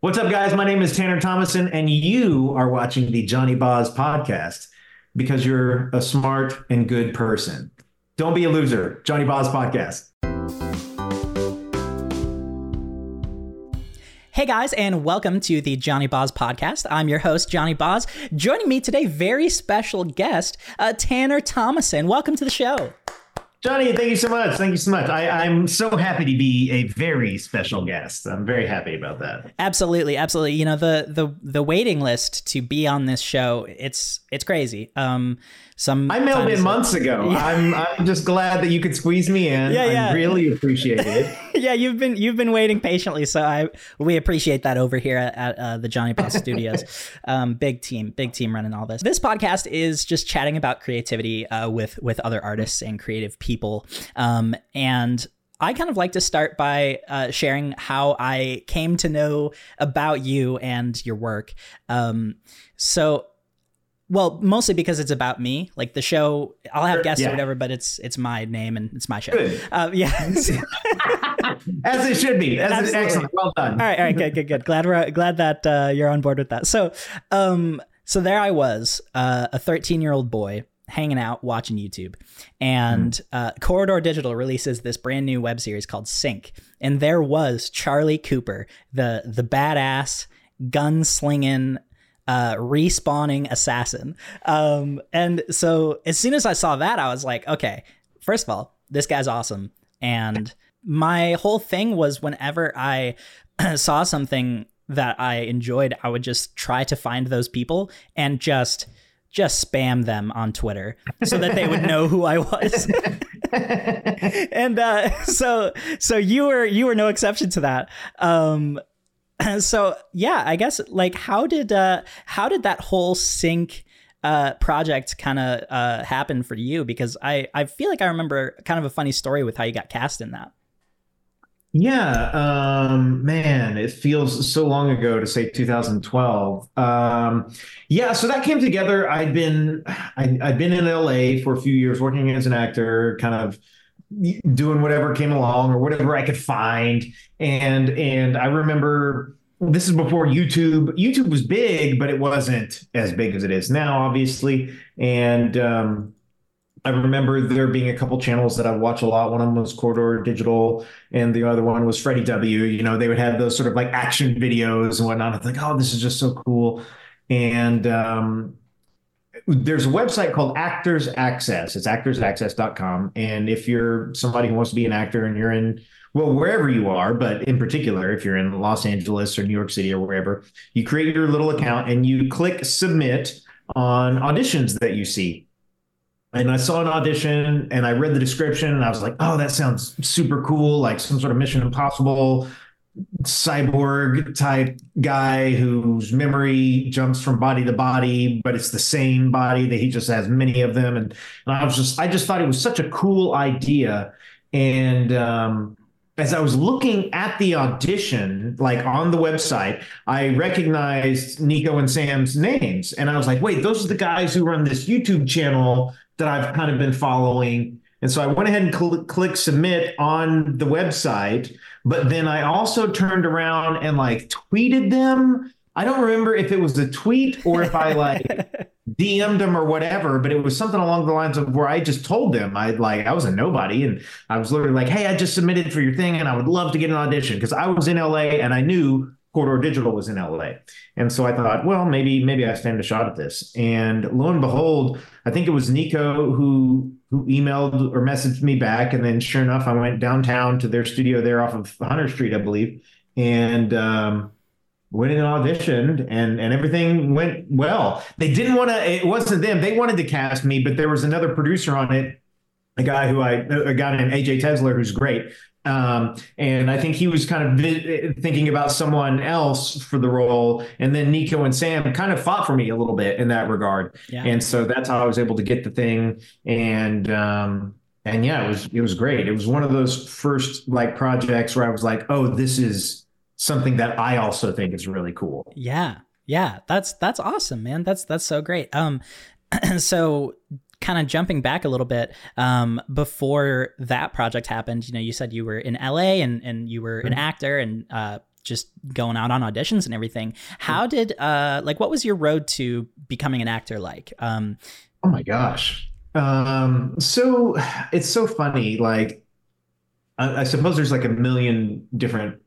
What's up, guys? My name is Tanner Thomason, and you are watching the Johnny Boz podcast because you're a smart and good person. Don't be a loser. Johnny Boz podcast. Hey guys, and welcome to the Johnny Boz podcast. I'm your host, Johnny Boz. Joining me today, very special guest, uh, Tanner Thomason. Welcome to the show. Johnny, thank you so much. Thank you so much. I, am so happy to be a very special guest. I'm very happy about that. Absolutely, absolutely. You know the the the waiting list to be on this show. It's it's crazy. Um, some I mailed in months ago. Yeah. I'm I'm just glad that you could squeeze me in. Yeah, yeah. I really appreciate it. yeah, you've been you've been waiting patiently, so I we appreciate that over here at, at uh, the Johnny Boz Studios. um, big team, big team running all this. This podcast is just chatting about creativity uh, with with other artists and creative people, um, and I kind of like to start by uh, sharing how I came to know about you and your work. Um, so well, mostly because it's about me. Like the show, I'll have guests yeah. or whatever, but it's it's my name and it's my show. Uh, yeah, as it should be. As excellent. Well done. All right, all right, good, good, good. Glad we're glad that uh, you're on board with that. So, um, so there I was, uh, a 13 year old boy hanging out watching YouTube, and mm. uh, Corridor Digital releases this brand new web series called Sync, and there was Charlie Cooper, the the badass gunslinging uh, respawning assassin. Um, and so as soon as I saw that, I was like, okay, first of all, this guy's awesome. And my whole thing was whenever I saw something that I enjoyed, I would just try to find those people and just just spam them on Twitter so that they would know who I was. and uh, so so you were you were no exception to that. Um, so yeah, I guess like how did uh how did that whole sync uh project kind of uh happen for you? Because I I feel like I remember kind of a funny story with how you got cast in that. Yeah, um, man, it feels so long ago to say 2012. Um, yeah, so that came together. I'd been I, I'd been in LA for a few years working as an actor, kind of doing whatever came along or whatever I could find. And and I remember this is before YouTube. YouTube was big, but it wasn't as big as it is now, obviously. And um, I remember there being a couple channels that I watch a lot. One of them was Corridor Digital, and the other one was Freddie W. You know, they would have those sort of like action videos and whatnot. It's like, oh, this is just so cool. And um, there's a website called Actors Access. It's actorsaccess.com. And if you're somebody who wants to be an actor and you're in, well, wherever you are, but in particular, if you're in Los Angeles or New York City or wherever, you create your little account and you click submit on auditions that you see. And I saw an audition and I read the description and I was like, oh, that sounds super cool, like some sort of Mission Impossible cyborg type guy whose memory jumps from body to body, but it's the same body that he just has many of them. And, and I was just, I just thought it was such a cool idea. And um, as I was looking at the audition, like on the website, I recognized Nico and Sam's names. And I was like, wait, those are the guys who run this YouTube channel that I've kind of been following. And so I went ahead and cl- click submit on the website, but then I also turned around and like tweeted them. I don't remember if it was a tweet or if I like DM'd them or whatever, but it was something along the lines of where I just told them I like I was a nobody and I was literally like, "Hey, I just submitted for your thing and I would love to get an audition because I was in LA and I knew Corridor Digital was in LA. And so I thought, well, maybe maybe I stand a shot at this. And lo and behold, I think it was Nico who who emailed or messaged me back. And then sure enough, I went downtown to their studio there off of Hunter Street, I believe, and um, went in and auditioned and and everything went well. They didn't want to, it wasn't them. They wanted to cast me, but there was another producer on it a guy who I, a guy named AJ Tesler, who's great, um, and I think he was kind of vi- thinking about someone else for the role. And then Nico and Sam kind of fought for me a little bit in that regard. Yeah. And so that's how I was able to get the thing. And, um, and yeah, it was, it was great. It was one of those first like projects where I was like, oh, this is something that I also think is really cool. Yeah. Yeah. That's, that's awesome, man. That's, that's so great. Um, so kind of jumping back a little bit um, before that project happened you know you said you were in la and, and you were an mm-hmm. actor and uh, just going out on auditions and everything. How did uh like what was your road to becoming an actor like? Um Oh my gosh. Um so it's so funny like I, I suppose there's like a million different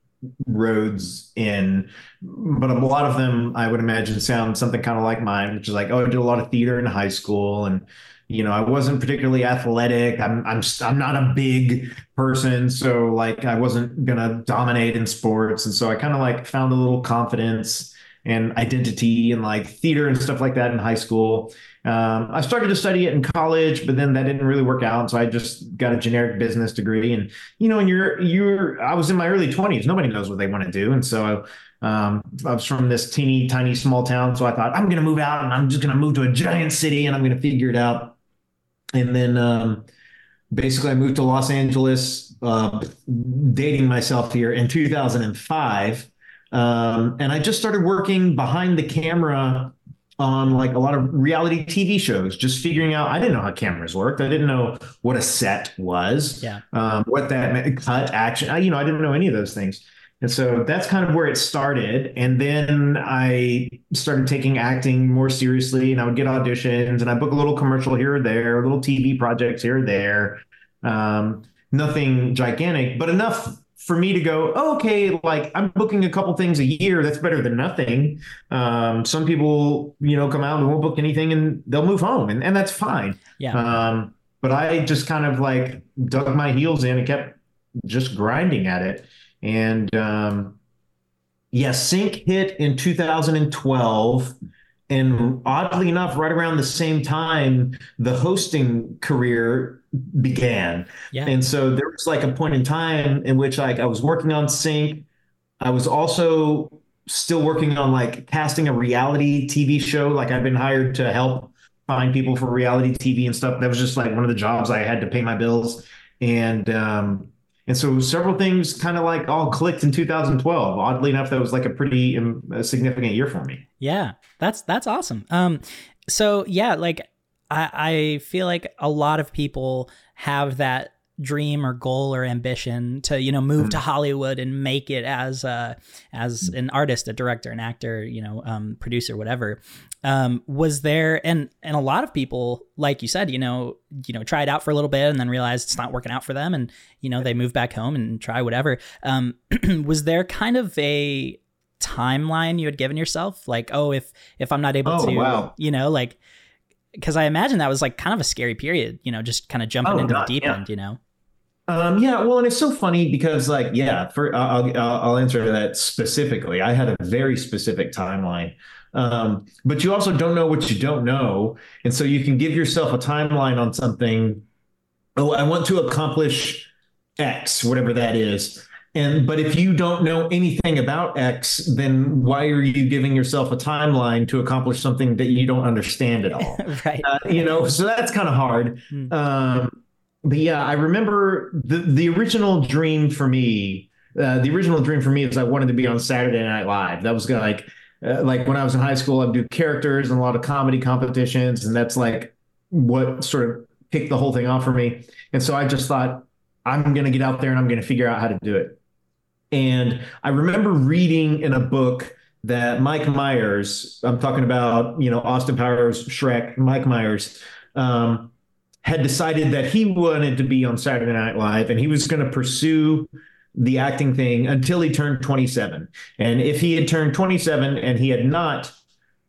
roads in, but a lot of them I would imagine sound something kind of like mine, which is like, oh, I did a lot of theater in high school and you know, I wasn't particularly athletic. I'm I'm I'm not a big person, so like I wasn't gonna dominate in sports, and so I kind of like found a little confidence and identity and like theater and stuff like that in high school. Um, I started to study it in college, but then that didn't really work out. So I just got a generic business degree. And you know, and you're you're I was in my early twenties. Nobody knows what they want to do, and so um, I was from this teeny tiny small town. So I thought I'm going to move out, and I'm just going to move to a giant city, and I'm going to figure it out. And then um, basically, I moved to Los Angeles, uh, dating myself here in 2005. Um, and I just started working behind the camera on like a lot of reality TV shows, just figuring out. I didn't know how cameras worked. I didn't know what a set was. Yeah. Um, what that meant, cut, action. I, you know, I didn't know any of those things. And so that's kind of where it started. And then I started taking acting more seriously, and I would get auditions, and I book a little commercial here or there, a little TV projects here or there. Um, nothing gigantic, but enough for me to go, oh, okay, like I'm booking a couple things a year. That's better than nothing. Um, some people, you know, come out and won't book anything and they'll move home, and, and that's fine. Yeah. Um, but I just kind of like dug my heels in and kept just grinding at it. And um, yeah, Sync hit in 2012. And oddly enough, right around the same time, the hosting career began. Yeah. And so there was like a point in time in which like I was working on Sync. I was also still working on like casting a reality TV show. Like I've been hired to help find people for reality TV and stuff. That was just like one of the jobs I had to pay my bills. And um, and so several things kind of like all clicked in 2012. Oddly enough, that was like a pretty um, significant year for me. Yeah, that's that's awesome. Um, so yeah, like I, I feel like a lot of people have that dream or goal or ambition to you know move mm-hmm. to Hollywood and make it as a as an artist, a director, an actor, you know, um, producer, whatever. Um, was there and and a lot of people, like you said, you know, you know, try it out for a little bit and then realize it's not working out for them, and you know they move back home and try whatever. Um, was there kind of a timeline you had given yourself, like, oh, if if I'm not able oh, to, wow. you know, like because I imagine that was like kind of a scary period, you know, just kind of jumping Oh, into God, the deep yeah. end, you know. Um, yeah, well, and it's so funny because, like, yeah, for I'll I'll answer that specifically. I had a very specific timeline, um, but you also don't know what you don't know, and so you can give yourself a timeline on something. Oh, I want to accomplish X, whatever that is. And but if you don't know anything about X, then why are you giving yourself a timeline to accomplish something that you don't understand at all? right. uh, you know, so that's kind of hard. Hmm. Um, but yeah, I remember the the original dream for me. Uh, the original dream for me is I wanted to be on Saturday Night Live. That was gonna, like uh, like when I was in high school, I'd do characters and a lot of comedy competitions, and that's like what sort of kicked the whole thing off for me. And so I just thought I'm gonna get out there and I'm gonna figure out how to do it. And I remember reading in a book that Mike Myers, I'm talking about, you know, Austin Powers, Shrek, Mike Myers, um, had decided that he wanted to be on Saturday Night Live and he was going to pursue the acting thing until he turned 27. And if he had turned 27 and he had not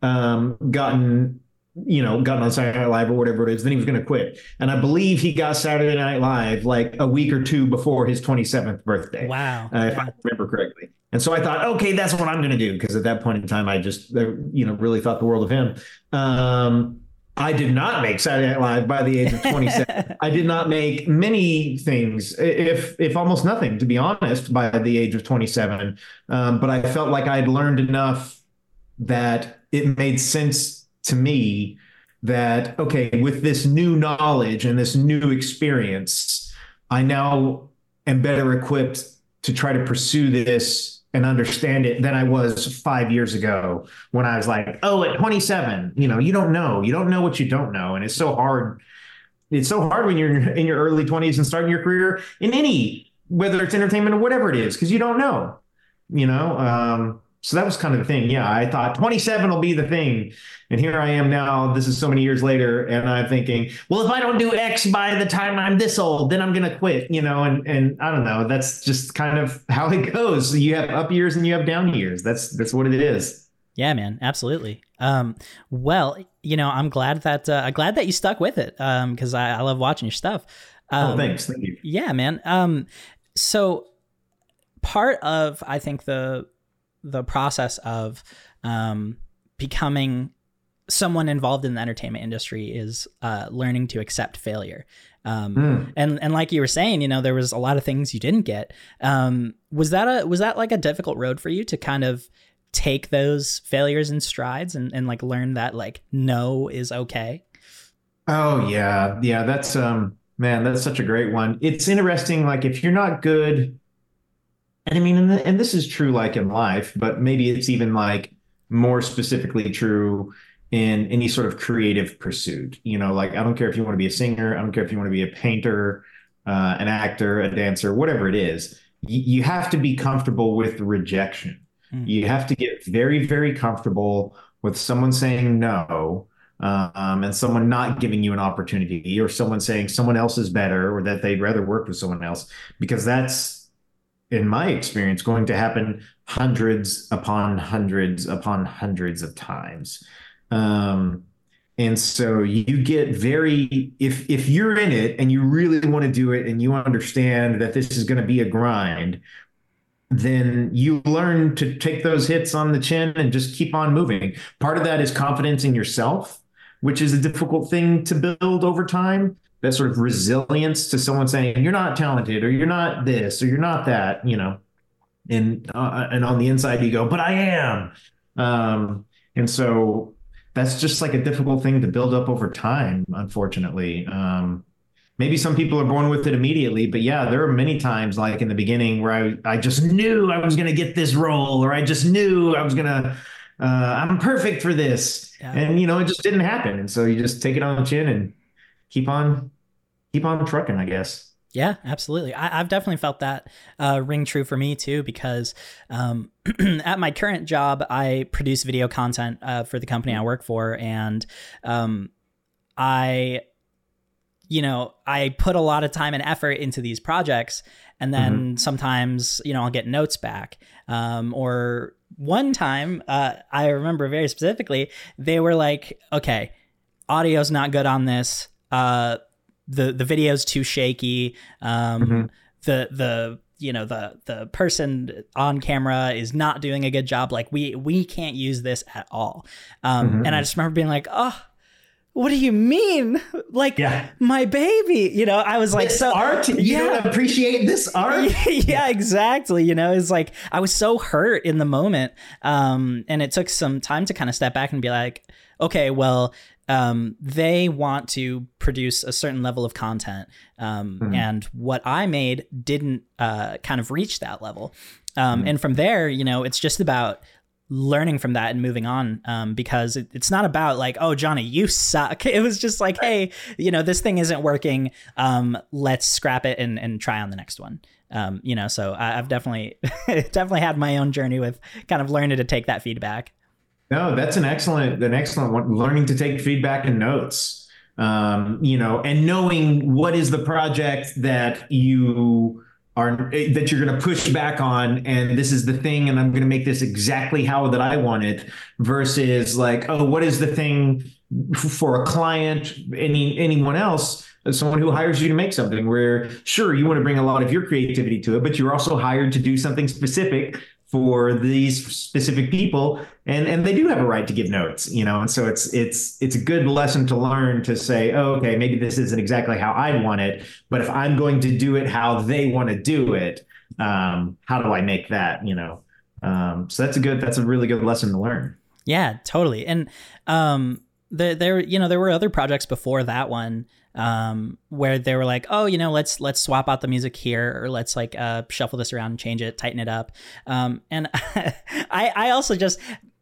um, gotten, you know, gotten on Saturday Night Live or whatever it is, then he was going to quit. And I believe he got Saturday Night Live like a week or two before his 27th birthday Wow. uh, if Yeah. I remember correctly. And so I thought, okay, that's what I'm going to do because at that point in time, I just, uh, you know, really thought the world of him. Um, I did not make Saturday Night Live by the age of 27. I did not make many things, if if almost nothing, to be honest, by the age of 27. Um, but I felt like I'd learned enough that it made sense to me that okay, with this new knowledge and this new experience, I now am better equipped to try to pursue this and understand it than I was five years ago when I was like, oh, at 27, you know, you don't know, you don't know what you don't know, and it's so hard. It's so hard when you're in your early 20s and starting your career in any, whether it's entertainment or whatever it is, because you don't know. you know. Um, so that was kind of the thing. Yeah, I thought 27 will be the thing. And here I am now. This is so many years later. And I'm thinking, well, if I don't do X by the time I'm this old, then I'm going to quit, you know? And, and I don't know. That's just kind of how it goes. You have up years and you have down years. That's, that's what it is. Yeah, man. Absolutely. Um, well, you know, I'm glad that, uh, I'm glad that you stuck with it. Um, cause I, I love watching your stuff. Oh, Um, oh, thanks. Thank you. Yeah, man. Um, so part of I think the the process of um, becoming someone involved in the entertainment industry is uh, learning to accept failure. Um, Mm. and and like you were saying, you know, there was a lot of things you didn't get. Um, was that a was that like a difficult road for you to kind of take those failures in strides and, and like learn that like no is okay? Oh yeah, yeah. That's um, man, that's such a great one. It's interesting. Like if you're not good, and I mean, and, and this is true like in life, but maybe it's even like more specifically true in any sort of creative pursuit. You know, like I don't care if you want to be a singer, I don't care if you want to be a painter, uh, an actor, a dancer, whatever it is. You, you have to be comfortable with rejection. Mm. You have to get very, very comfortable with someone saying no um, and someone not giving you an opportunity or someone saying someone else is better or that they'd rather work with someone else because that's in my experience going to happen hundreds upon hundreds upon hundreds of times um, and so you get very if if you're in it and you really want to do it and you understand that this is going to be a grind then you learn to take those hits on the chin and just keep on moving part of that is confidence in yourself which is a difficult thing to build over time. That sort of resilience to someone saying you're not talented or you're not this or you're not that, you know, and uh, and on the inside you go, but I am, um, and so that's just like a difficult thing to build up over time. Unfortunately, um, maybe some people are born with it immediately, but yeah, there are many times like in the beginning where I I just knew I was going to get this role or I just knew I was going to uh, I'm perfect for this. Yeah. And you know, it just didn't happen. And so you just take it on the chin and keep on keep on trucking, I guess. Yeah, absolutely. I, I've definitely felt that uh, ring true for me too, because um, at my current job, I produce video content uh, for the company I work for, and um, I, you know, I put a lot of time and effort into these projects, and then sometimes, you know, I'll get notes back, um, or one time, uh, I remember very specifically, they were like, "Okay, audio's not good on this." The the video's too shaky. Um, Mhm. The the you know the the person on camera is not doing a good job. Like we we can't use this at all. Um, Mhm. And I just remember being like, oh. What do you mean? Like Yeah. my baby, you know, I was like This so art, you yeah. don't appreciate this art. yeah, exactly. You know, it's like I was so hurt in the moment. Um, and it took some time to kind of step back and be like, okay, well, um, they want to produce a certain level of content. Um, Mhm. and what I made didn't uh, kind of reach that level. Um, And from there, you know, it's just about learning from that and moving on um, because it, it's not about like oh johnny you suck it was just like hey you know this thing isn't working um, let's scrap it and, and try on the next one um, you know so I, i've definitely definitely had my own journey with kind of learning to take that feedback No, that's an excellent, an excellent one. Learning to take feedback and notes, um, you know, and knowing what is the project that you are that you're going to push back on, and this is the thing, and I'm going to make this exactly how that I want it, versus like, oh, what is the thing for a client, any anyone else, someone who hires you to make something where sure you want to bring a lot of your creativity to it, but you're also hired to do something specific for these specific people and and they do have a right to give notes you know and so it's it's it's a good lesson to learn to say oh, okay maybe this isn't exactly how i want it but if i'm going to do it how they want to do it um how do i make that? You know? Um so that's a good that's a really good lesson to learn. Yeah, totally. And um there there you know there were other projects before that one um where they were like, "Oh, you know, let's let's swap out the music here or let's like uh shuffle this around and change it, tighten it up." Um and I I also just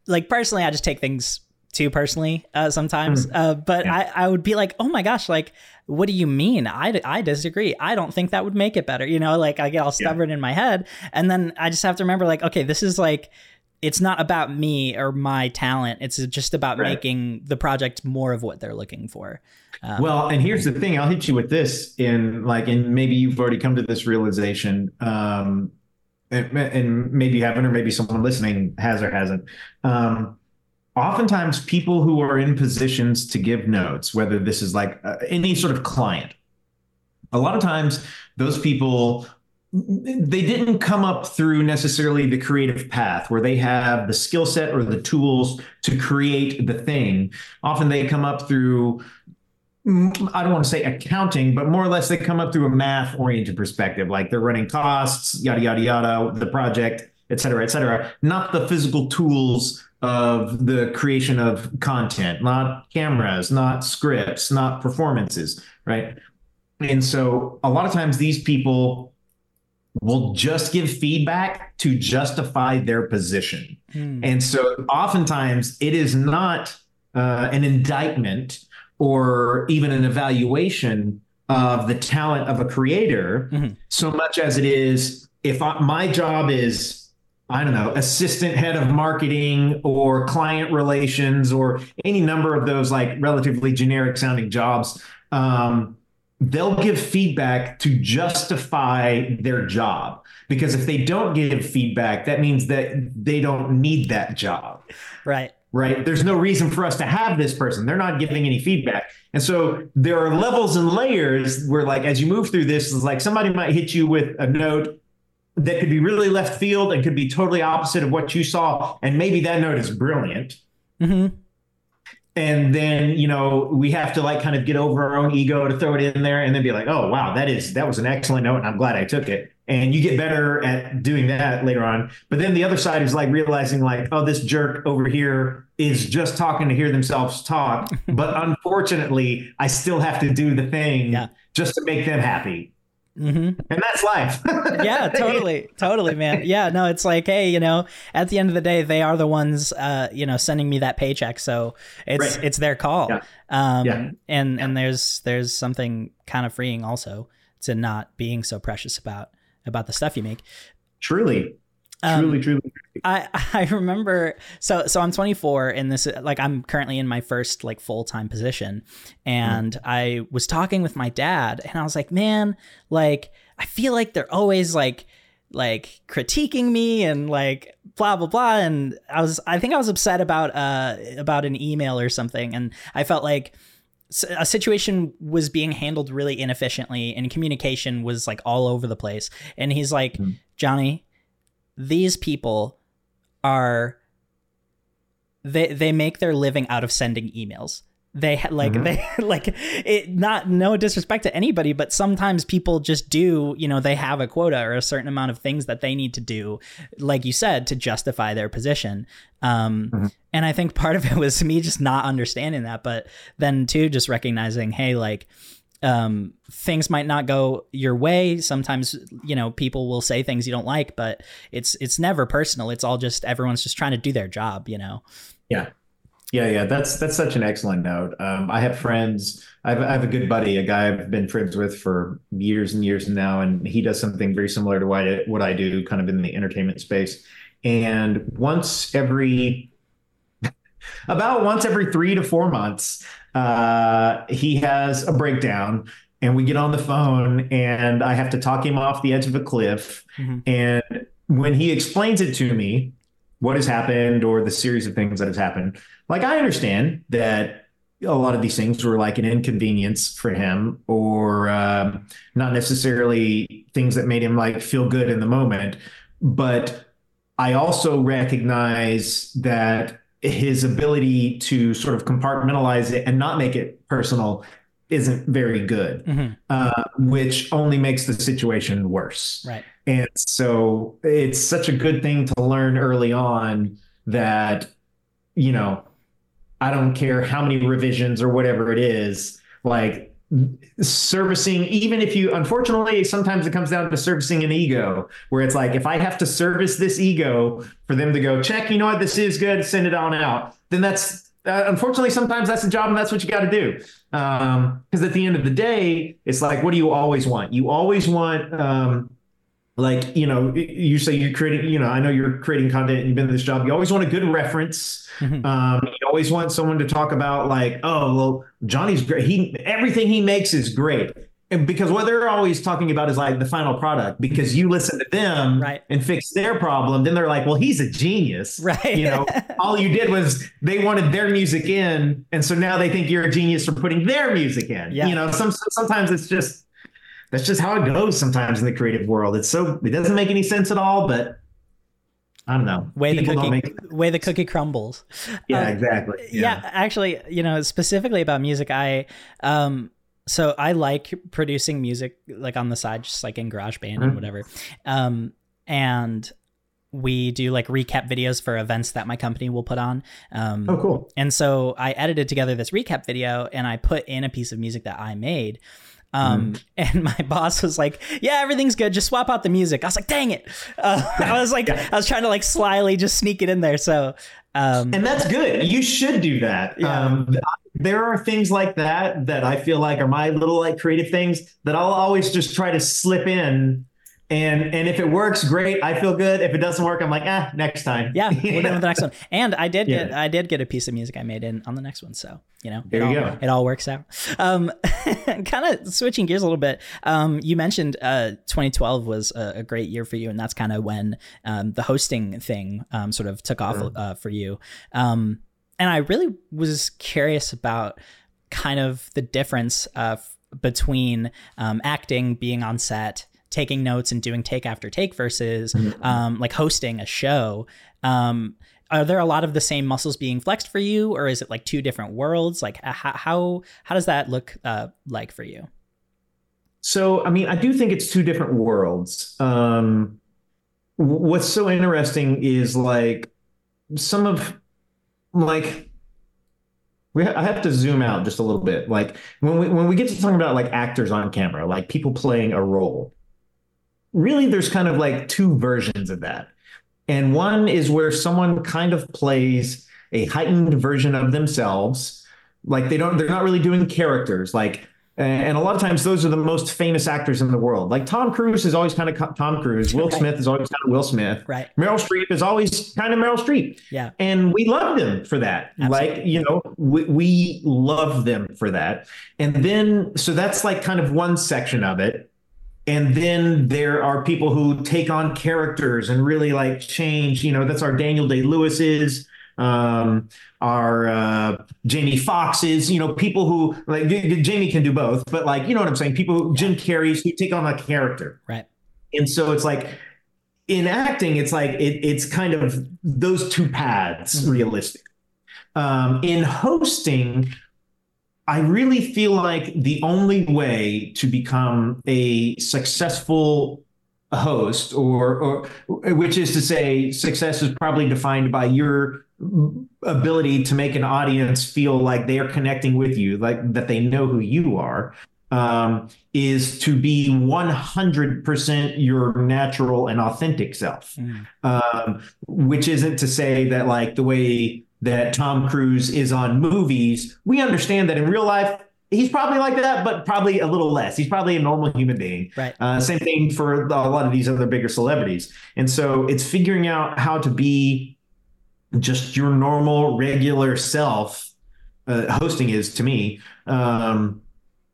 like personally I just take things too personally uh, sometimes. Mm. Uh, but yeah. I, I would be like, oh my gosh, like, what do you mean? I, I disagree. I don't think that would make it better. You know, like I get all stubborn yeah. in my head. And then I just have to remember, like, okay, this is like, it's not about me or my talent. It's just about right. making the project more of what they're looking for. Um, well, and here's the thing: I'll hit you with this in like, and maybe you've already come to this realization, um, and, and, maybe you haven't, or maybe someone listening has or hasn't. Um, oftentimes, people who are in positions to give notes, whether this is like uh, any sort of client, a lot of times those people they didn't come up through necessarily the creative path where they have the skill set or the tools to create the thing. Often they come up through mm, I don't want to say accounting, but more or less they come up through a math oriented perspective, like they're running costs, yada, yada, yada, the project, et cetera, et cetera, not the physical tools of the creation of content, not cameras, not scripts, not performances, right? And so a lot of times these people will just give feedback to justify their position. Mm. And so oftentimes it is not uh, an indictment or even an evaluation of the talent of a creator mm-hmm. so much as it is if I, my job is I don't know, assistant head of marketing or client relations or any number of those like relatively generic sounding jobs. Um, they'll give feedback to justify their job. Because if they don't give feedback that means that they don't need that job. Right. Right? There's no reason for us to have this person. They're not giving any feedback. And so there are levels and layers where like as you move through this is like somebody might hit you with a note that could be really left field and could be totally opposite of what you saw. And maybe that note is brilliant. Mm-hmm and then you know we have to like kind of get over our own ego to throw it in there and then be like oh wow that is that was an excellent note and i'm glad i took it. And you get better at doing that later on. But then the other side is like realizing like oh this jerk over here is just talking to hear themselves talk but unfortunately i still have to do the thing yeah. just to make them happy Mm-hmm. And that's life. yeah, totally, totally, man. Yeah, no, it's like, hey, you know, at the end of the day, they are the ones, uh, you know, sending me that paycheck, so it's right. it's their call. Yeah. Um, yeah. and yeah. and there's there's something kind of freeing also to not being so precious about about the stuff you make. Truly, um, truly, truly. I I remember so so I'm 24 and this like I'm currently in my first like full time position, and mm. I was talking with my dad and I was like, man, like I feel like they're always like like critiquing me and like blah blah blah and I was I think I was upset about uh about an email or something and I felt like a situation was being handled really inefficiently and communication was like all over the place and he's like mm. Johnny these people are they they make their living out of sending emails they like mm-hmm. they like it not no disrespect to anybody but sometimes people just do you know they have a quota or a certain amount of things that they need to do like you said to justify their position um mm-hmm. and i think part of it was me just not understanding that but then too just recognizing hey like um, things might not go your way. Sometimes, you know, people will say things you don't like, but it's it's never personal. It's all just everyone's just trying to do their job, you know. Yeah. Yeah, yeah, that's that's such an excellent note. Um, I have friends. I have, I have, a good buddy, a guy I've been friends with for years and years now, and he does something very similar to what I, what I do, kind of in the entertainment space. And once every, about once every three to four months, uh, he has a breakdown and we get on the phone and I have to talk him off the edge of a cliff. Mm-hmm. And when he explains it to me, what has happened or the series of things that has happened, like I understand that a lot of these things were like an inconvenience for him or um, not necessarily things that made him like feel good in the moment. But I also recognize that his ability to sort of compartmentalize it and not make it personal isn't very good, mm-hmm. uh, which only makes the situation worse. Right. And so it's such a good thing to learn early on that, you know, I don't care how many revisions or whatever it is, like servicing even if you unfortunately sometimes it comes down to servicing an ego where it's like if i have to service this ego for them to go check you know what this is good send it on out then that's uh, unfortunately, sometimes that's the job and that's what you got to do. Because um, at the end of the day, it's like, what do you always want? You always want, um, like, you know, you say you're creating, you know, I know you're creating content and you've been in this job. You always want a good reference. Mm-hmm. Um, you always want someone to talk about, like, oh, well, Johnny's great. He everything he makes is great and because what they're always talking about is like the final product because you listen to them right. and fix their problem then they're like well he's a genius right you know all you did was they wanted their music in and so now they think you're a genius for putting their music in yeah. you know some sometimes it's just that's just how it goes sometimes in the creative world it's so it doesn't make any sense at all but I don't know. Way the cookie, make... way the cookie crumbles. Yeah, um, exactly. Yeah. yeah. actually, you know, specifically about music, I um, so I like producing music like on the side, just like in GarageBand mm-hmm. and whatever. Um, and we do like recap videos for events that my company will put on. Um, oh, cool. And so I edited together this recap video and I put in a piece of music that I made. Um, mm. and my boss was like, "Yeah, everything's good. Just swap out the music." I was like, "Dang it!" Uh, I was like. I was trying to like slyly just sneak it in there. So, um, and that's good. You should do that. Yeah. Um, there are things like that that I feel like are my little like creative things that I'll always just try to slip in. And and if it works, great. I feel good. If it doesn't work, I'm like, ah, next time. Yeah, we'll get the next one. And I did yeah. get I did get a piece of music I made in on the next one. So you know, there it you all, go. It all works out. Um, kind of switching gears a little bit. Um, you mentioned uh, 2012 was a, a, great year for you, and that's kind of when um, the hosting thing um, sort of took off sure. uh, for you. Um, and I really was curious about kind of the difference uh, between um, acting, being on set, taking notes, and doing take after take versus mm-hmm. um, like hosting a show. Um, are there a lot of the same muscles being flexed for you, or is it like two different worlds? Like how how, how does that look uh, like for you? So, I mean, I do think it's two different worlds. Um, what's so interesting is like some of like we ha- I have to zoom out just a little bit. Like when we when we get to talking about like actors on camera, like people playing a role, really there's kind of like two versions of that. And one is where someone kind of plays a heightened version of themselves. Like they don't they're not really doing characters. Like and a lot of times, those are the most famous actors in the world. Like Tom Cruise is always kind of Tom Cruise. Will right. Smith is always kind of Will Smith. Right. Meryl Streep is always kind of Meryl Streep. Yeah. And we love them for that. Absolutely. Like, you know, we, we love them for that. And then, so that's like kind of one section of it. And then there are people who take on characters and really like change. You know, that's our Daniel Day Lewis's um, our uh, Jamie Foxxes, you know, people who like Jamie can do both, but like, you know what I'm saying? People, who, Jim Carrey's who take on a character. Right. And so it's like in acting, it's like, it, it's kind of those two paths mm-hmm. realistic. Um, in hosting, I really feel like the only way to become a successful host or or which is to say success is probably defined by your ability to make an audience feel like they are connecting with you, like that they know who you are, um, is to be 100% your natural and authentic self. Mm. Um, which isn't to say that, like, the way that Tom Cruise is on movies, we understand that in real life, he's probably like that, but probably a little less. He's probably a normal human being. Right. Uh, same thing for a lot of these other bigger celebrities. And so it's figuring out how to be just your normal regular self uh, hosting is to me um,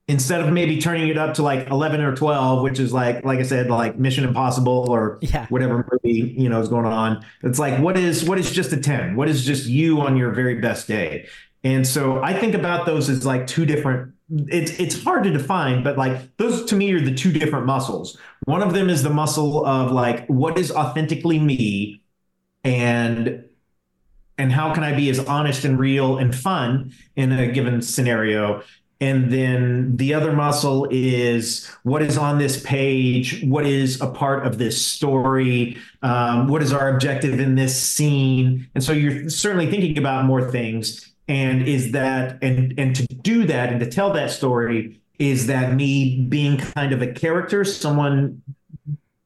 instead of maybe turning it up to like 11 or 12 which is like like i said like mission impossible or yeah. whatever movie you know is going on it's like what is what is just a 10 what is just you on your very best day and so i think about those as like two different it's it's hard to define but like those to me are the two different muscles one of them is the muscle of like what is authentically me and and how can I be as honest and real and fun in a given scenario? And then the other muscle is what is on this page? What is a part of this story? Um, what is our objective in this scene? And so you're certainly thinking about more things. And is that, and, and to do that and to tell that story, is that me being kind of a character, someone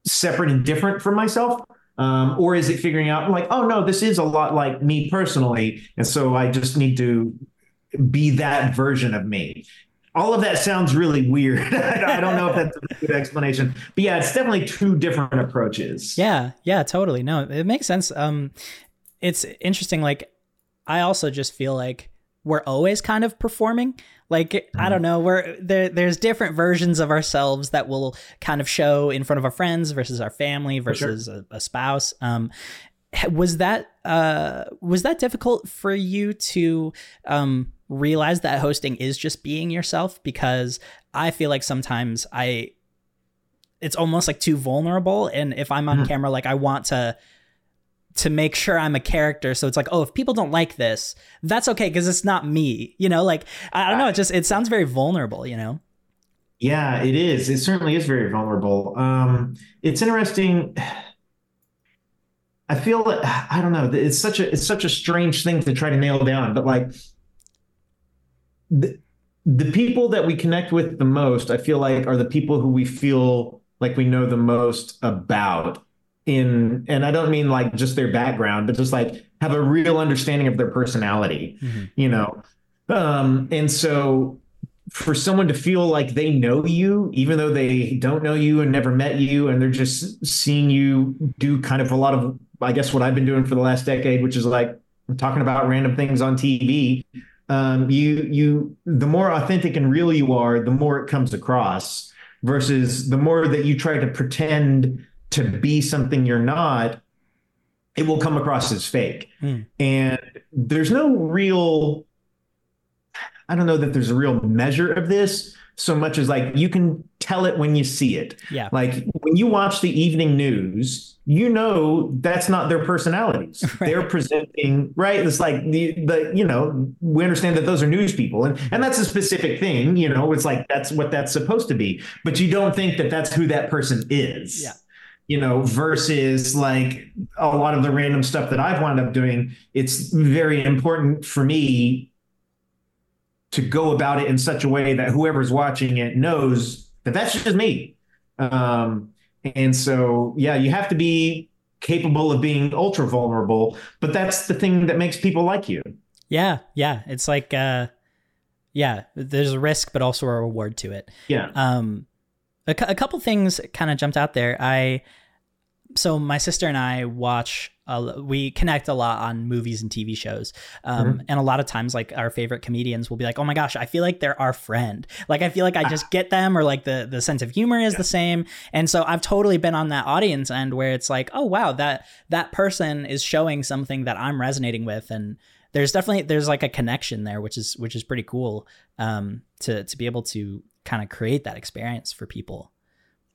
separate and different from myself? Um, or is it figuring out like, oh no, this is a lot like me personally, and so I just need to be that version of me. All of that sounds really weird. I don't know if that's a good explanation, but yeah, it's definitely two different approaches. Yeah, yeah, totally. No, it makes sense. Um, it's interesting. Like, I also just feel like we're always kind of performing. Like. I don't know, we're there. There's different versions of ourselves that will kind of show in front of our friends versus our family versus sure. a, a, spouse. Um, was that uh was that difficult for you to um realize that hosting is just being yourself because I feel like sometimes I it's almost like too vulnerable. And if I'm on mm-hmm. camera like I want to to make sure I'm a character. So it's like oh if people don't like this that's okay because it's not me you know like I don't know. It just it sounds very vulnerable you know? Yeah it is. It certainly is very vulnerable. Um it's interesting. I feel I don't know. It's such a it's such a strange thing to try to nail down but like the, the people that we connect with the most, I feel like, are the people who we feel like we know the most about. In and I don't mean like just their background, but just like have a real understanding of their personality, mm-hmm. you know. Um, and so for someone to feel like they know you, even though they don't know you and never met you, and they're just seeing you do kind of a lot of, I guess, what I've been doing for the last decade, which is like talking about random things on TV um, you you the more authentic and real you are, the more it comes across. Versus the more that you try to pretend to be something you're not, it will come across as fake. Mm. And there's no real, I don't know that there's a real measure of this, so much as like you can tell it when you see it. Yeah. Like when you watch the evening news, you know that's not their personalities. Right. They're presenting right. It's like the the you know we understand that those are news people, and and that's a specific thing. You know, it's like that's what that's supposed to be. But you don't think that that's who that person is. Yeah. You know, versus like a lot of the random stuff that I've wound up doing. It's very important for me to go about it in such a way that whoever's watching it knows that that's just me. Um, and so, yeah, you have to be capable of being ultra vulnerable, but that's the thing that makes people like you. Yeah, yeah, it's like, uh, yeah, there's a risk, but also a reward to it. Yeah. Um, a, a couple things kind of jumped out there. I so my sister and I watch uh, we connect a lot on movies and TV shows. Um, mm-hmm. And a lot of times, like our favorite comedians will be like, "Oh my gosh, I feel like they're our friend. Like I feel like I just get them, or like the the sense of humor is yeah. the same." And so I've totally been on that audience end where it's like, "Oh wow, that that person is showing something that I'm resonating with," and there's definitely there's like a connection there, which is which is pretty cool um, to to be able to kind of create that experience for people.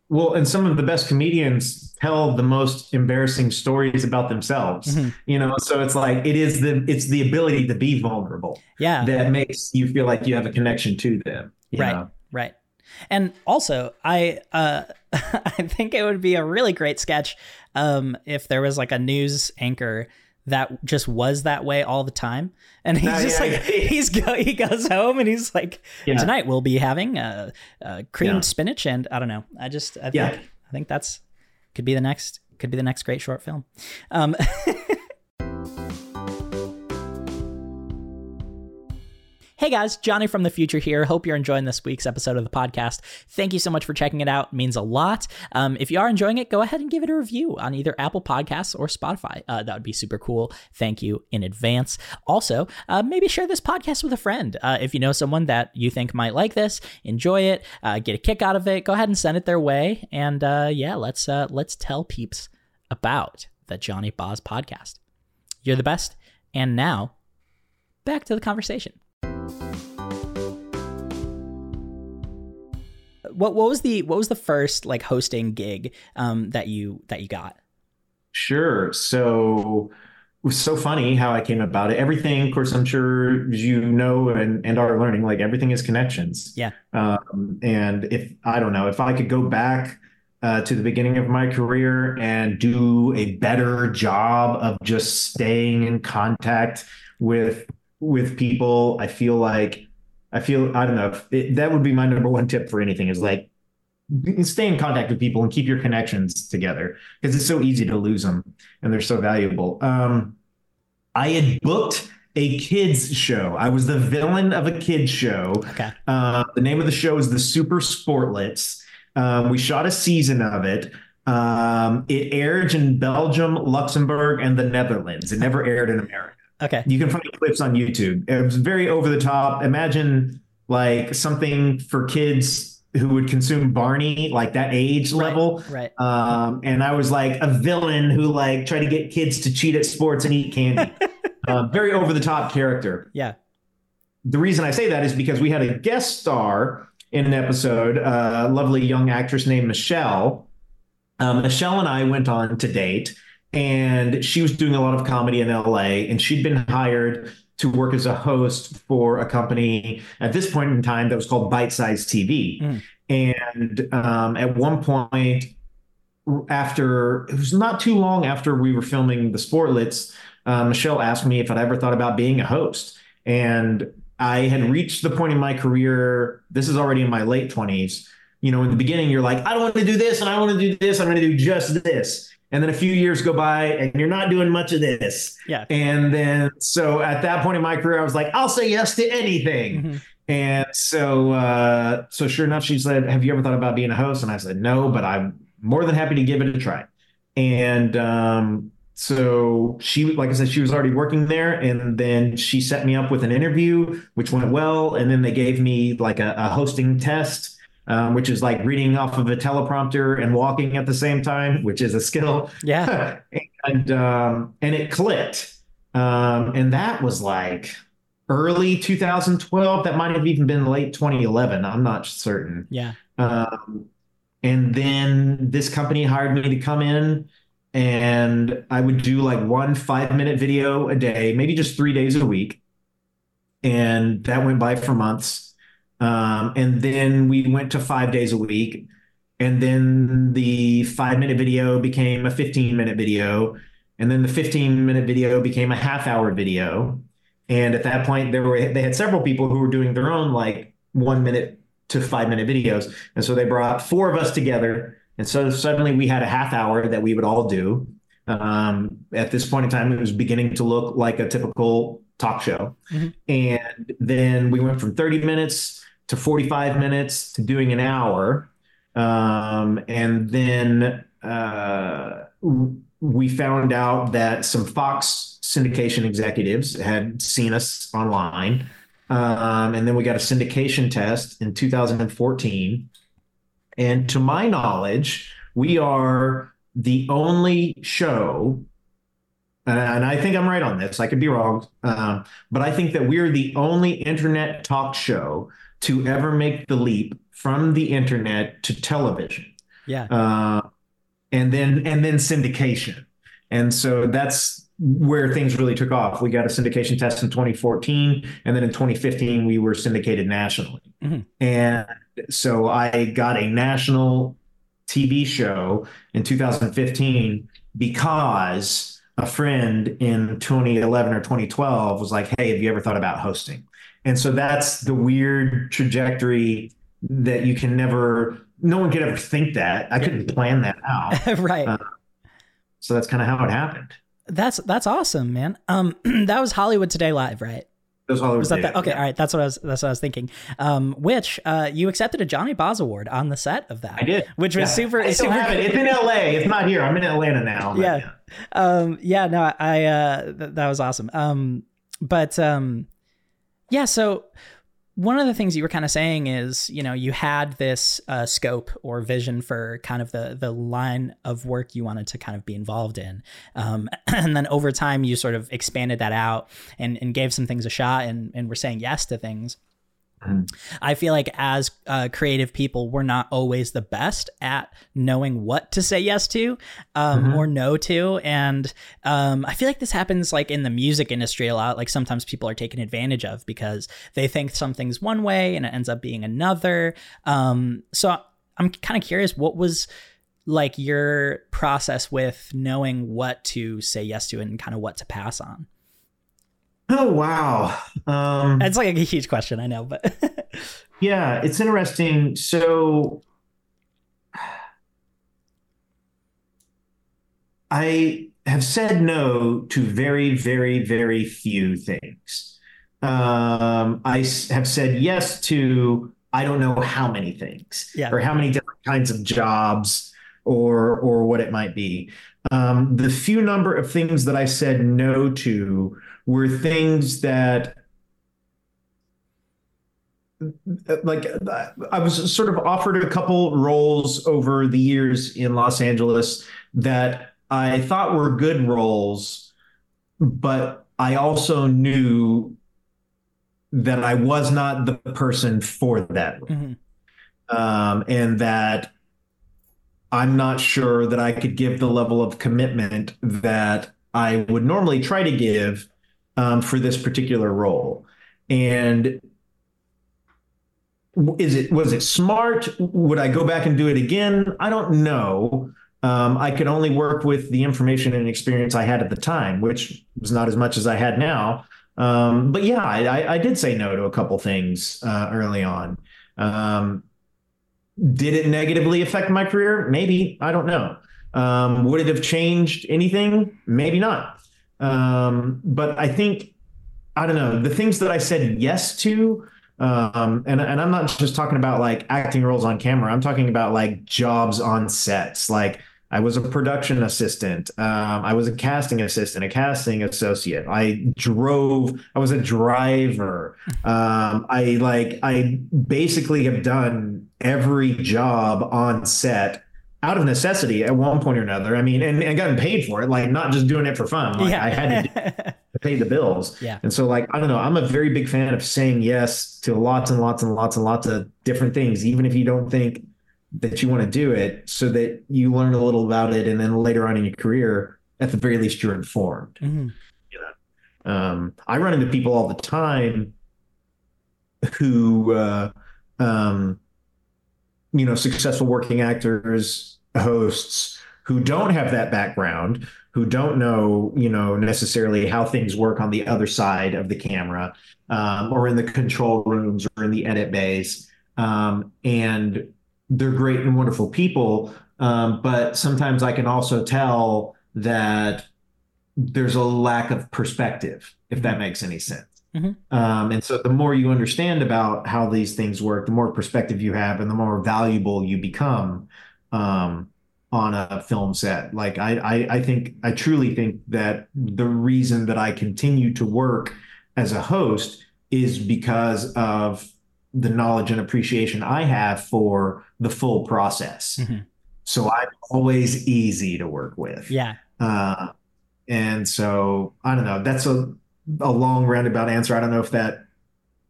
Well, and some of the best comedians tell the most embarrassing stories about themselves. Mm-hmm. You know, so it's like it is the it's the ability to be vulnerable. Yeah. That makes you feel like you have a connection to them. right. Know? Right. And also, I uh, I think it would be a really great sketch um, if there was like a news anchor that just was that way all the time. And he's just yeah, like yeah. he's go, he goes home and he's like yeah. tonight we'll be having a, a creamed spinach and I don't know. I just I think I think that's could be the next could be the next great short film. Um, Hey guys, Johnny from the future here. Hope you're enjoying this week's episode of the podcast. Thank you so much for checking it out. It means a lot. Um, if you are enjoying it, go ahead and give it a review on either Apple Podcasts or Spotify. Uh, that would be super cool. Thank you in advance. Also, uh, maybe share this podcast with a friend. Uh, if you know someone that you think might like this, enjoy it, uh, get a kick out of it, go ahead and send it their way. And uh, yeah, let's uh, let's tell peeps about the Johnny Boz podcast. You're the best. And now, back to the conversation. What what was the what was the first like hosting gig um, that you that you got? Sure. So it was so funny how I came about it. Everything, of course, I'm sure you know and, and are learning, like everything is connections. Yeah. Um, and if I don't know, if I could go back uh, to the beginning of my career and do a better job of just staying in contact with with people, I feel like I feel I don't know. It, that would be my number one tip for anything is like stay in contact with people and keep your connections together because it's so easy to lose them and they're so valuable. Um, I had booked a kids show. I was the villain of a kids show. Okay. Uh, the name of the show is the Super Sportlets. Um, we shot a season of it. Um, it aired in Belgium, Luxembourg, and the Netherlands. It never aired in America. Okay. You can find clips on YouTube. It was very over the top. Imagine like something for kids who would consume Barney, like that age Right, level. Right. Um, and I was like a villain who like tried to get kids to cheat at sports and eat candy. uh, very over the top character. Yeah. The reason I say that is because we had a guest star in an episode, uh, a lovely young actress named Michelle. Um, Michelle and I went on to date, and she was doing a lot of comedy in LA, and she'd been hired to work as a host for a company at this point in time that was called Bite Size TV. Mm. And um, at one point, after it was not too long after we were filming the Sportlets, uh, Michelle asked me if I'd ever thought about being a host. And I had reached the point in my career, this is already in my late 20s. You know, in the beginning, you're like, I don't want to do this and I want to do this. I'm going to do just this. And then a few years go by and you're not doing much of this. Yeah. And then, so at that point in my career, I was like, I'll say yes to anything. Mhm. And so, uh, so sure enough, she said, "Have you ever thought about being a host?" And I said, "No, but I'm more than happy to give it a try." And um, so she, like I said, she was already working there, and then she set me up with an interview, which went well. And then they gave me like a, a hosting test, um, which is like reading off of a teleprompter and walking at the same time, which is a skill. Yeah. and um, and it clicked, um, and that was like early 2012. That might have even been late 2011. I'm not certain. Yeah. Um, and then this company hired me to come in, and I would do like one five minute video a day, maybe just three days a week, and that went by for months. Um, and then we went to five days a week. And then the five minute video became a 15 minute video. And then the 15 minute video became a half hour video. And at that point, there were they had several people who were doing their own like one minute to five minute videos. And so they brought four of us together. And so suddenly we had a half hour that we would all do. Um, at this point in time, it was beginning to look like a typical talk show. Mhm. And then we went from 30 minutes to 45 minutes to doing an hour. Um, and then uh, we found out that some Fox syndication executives had seen us online. Um, and then we got a syndication test in 2014. And to my knowledge, we are the only show, and I think I'm right on this, I could be wrong, um, but I think that we're the only internet talk show to ever make the leap from the internet to television Yeah. uh, and then and then syndication. And so that's where things really took off. We got a syndication test in 2014, and then in 2015 we were syndicated nationally. Mhm. And so I got a national TV show in 2015 because a friend in 2011 or 2012 was like, "Hey, have you ever thought about hosting?" And so that's the weird trajectory that you can never no one could ever think that. I couldn't plan that out. right. Uh, So that's kind of how it happened. that's that's awesome, man. Um, that was Hollywood Today live, right? That's all I Was that the, okay? Yeah. All right, that's what I was. That's what I was thinking. Um, which uh, you accepted a Johny Boz Award on the set of that. I did. which was Yeah. super. I super it. It's in LA. It's not here. I'm in Atlanta now. Yeah. um yeah no i uh th- that was awesome um but um yeah so one of the things you were kind of saying is you know you had this uh, scope or vision for kind of the the line of work you wanted to kind of be involved in. Um, and then over time you sort of expanded that out and, and gave some things a shot and, and were saying yes to things I feel like as uh, creative people, we're not always the best at knowing what to say yes to um, Mhm. or no to. And um, I feel like this happens like in the music industry a lot. Like sometimes people are taken advantage of because they think something's one way and it ends up being another. Um, so I'm kind of curious what was like your process with knowing what to say yes to and kind of what to pass on? Oh wow, um, it's like a huge question. I know, but yeah, it's interesting. So I have said no to very, very, very few things. Um, I have said yes to I don't know how many things yeah. or how many different kinds of jobs or or what it might be. Um, the few number of things that I said no to were things that like I was sort of offered a couple roles over the years in Los Angeles that I thought were good roles, but I also knew that I was not the person for that. Mm-hmm. Um, and that I'm not sure that I could give the level of commitment that I would normally try to give um, for this particular role. And is it was it smart? Would I go back and do it again? I don't know. Um, I could only work with the information and experience I had at the time, which was not as much as I had now. Um, but yeah, I, I, did say no to a couple things uh, early on. Um, did it negatively affect my career? Maybe. I don't know. Um, would it have changed anything? Maybe not. Um, but I think, I don't know, the things that I said yes to, um, and, and I'm not just talking about like acting roles on camera, I'm talking about like jobs on sets. Like, I was a production assistant. Um, I was a casting assistant, a casting associate. I drove. I was a driver. Um, I like. I basically have done every job on set out of necessity at one point or another. I mean, and, and gotten paid for it. Like not just doing it for fun. Like, yeah. I had to, to pay the bills. Yeah. And so, like, I don't know. I'm a very big fan of saying yes to lots and lots and lots and lots of different things, even if you don't think that you want to do it so that you learn a little about it and then later on in your career at the very least you're informed mm-hmm. you know um, i run into people all the time who uh, um, you know successful working actors hosts who don't have that background who don't know you know necessarily how things work on the other side of the camera um, or in the control rooms or in the edit bays um, and they're great and wonderful people. Um, but sometimes I can also tell that there's a lack of perspective, if that makes any sense. Mm-hmm. Um, and so the more you understand about how these things work, the more perspective you have and the more valuable you become um, on a film set. Like I, I, I think, I truly think that the reason that I continue to work as a host is because of the knowledge and appreciation I have for the full process. Mm-hmm. So I'm always easy to work with. Yeah. Uh, and so I don't know. That's a a long roundabout answer. I don't know if that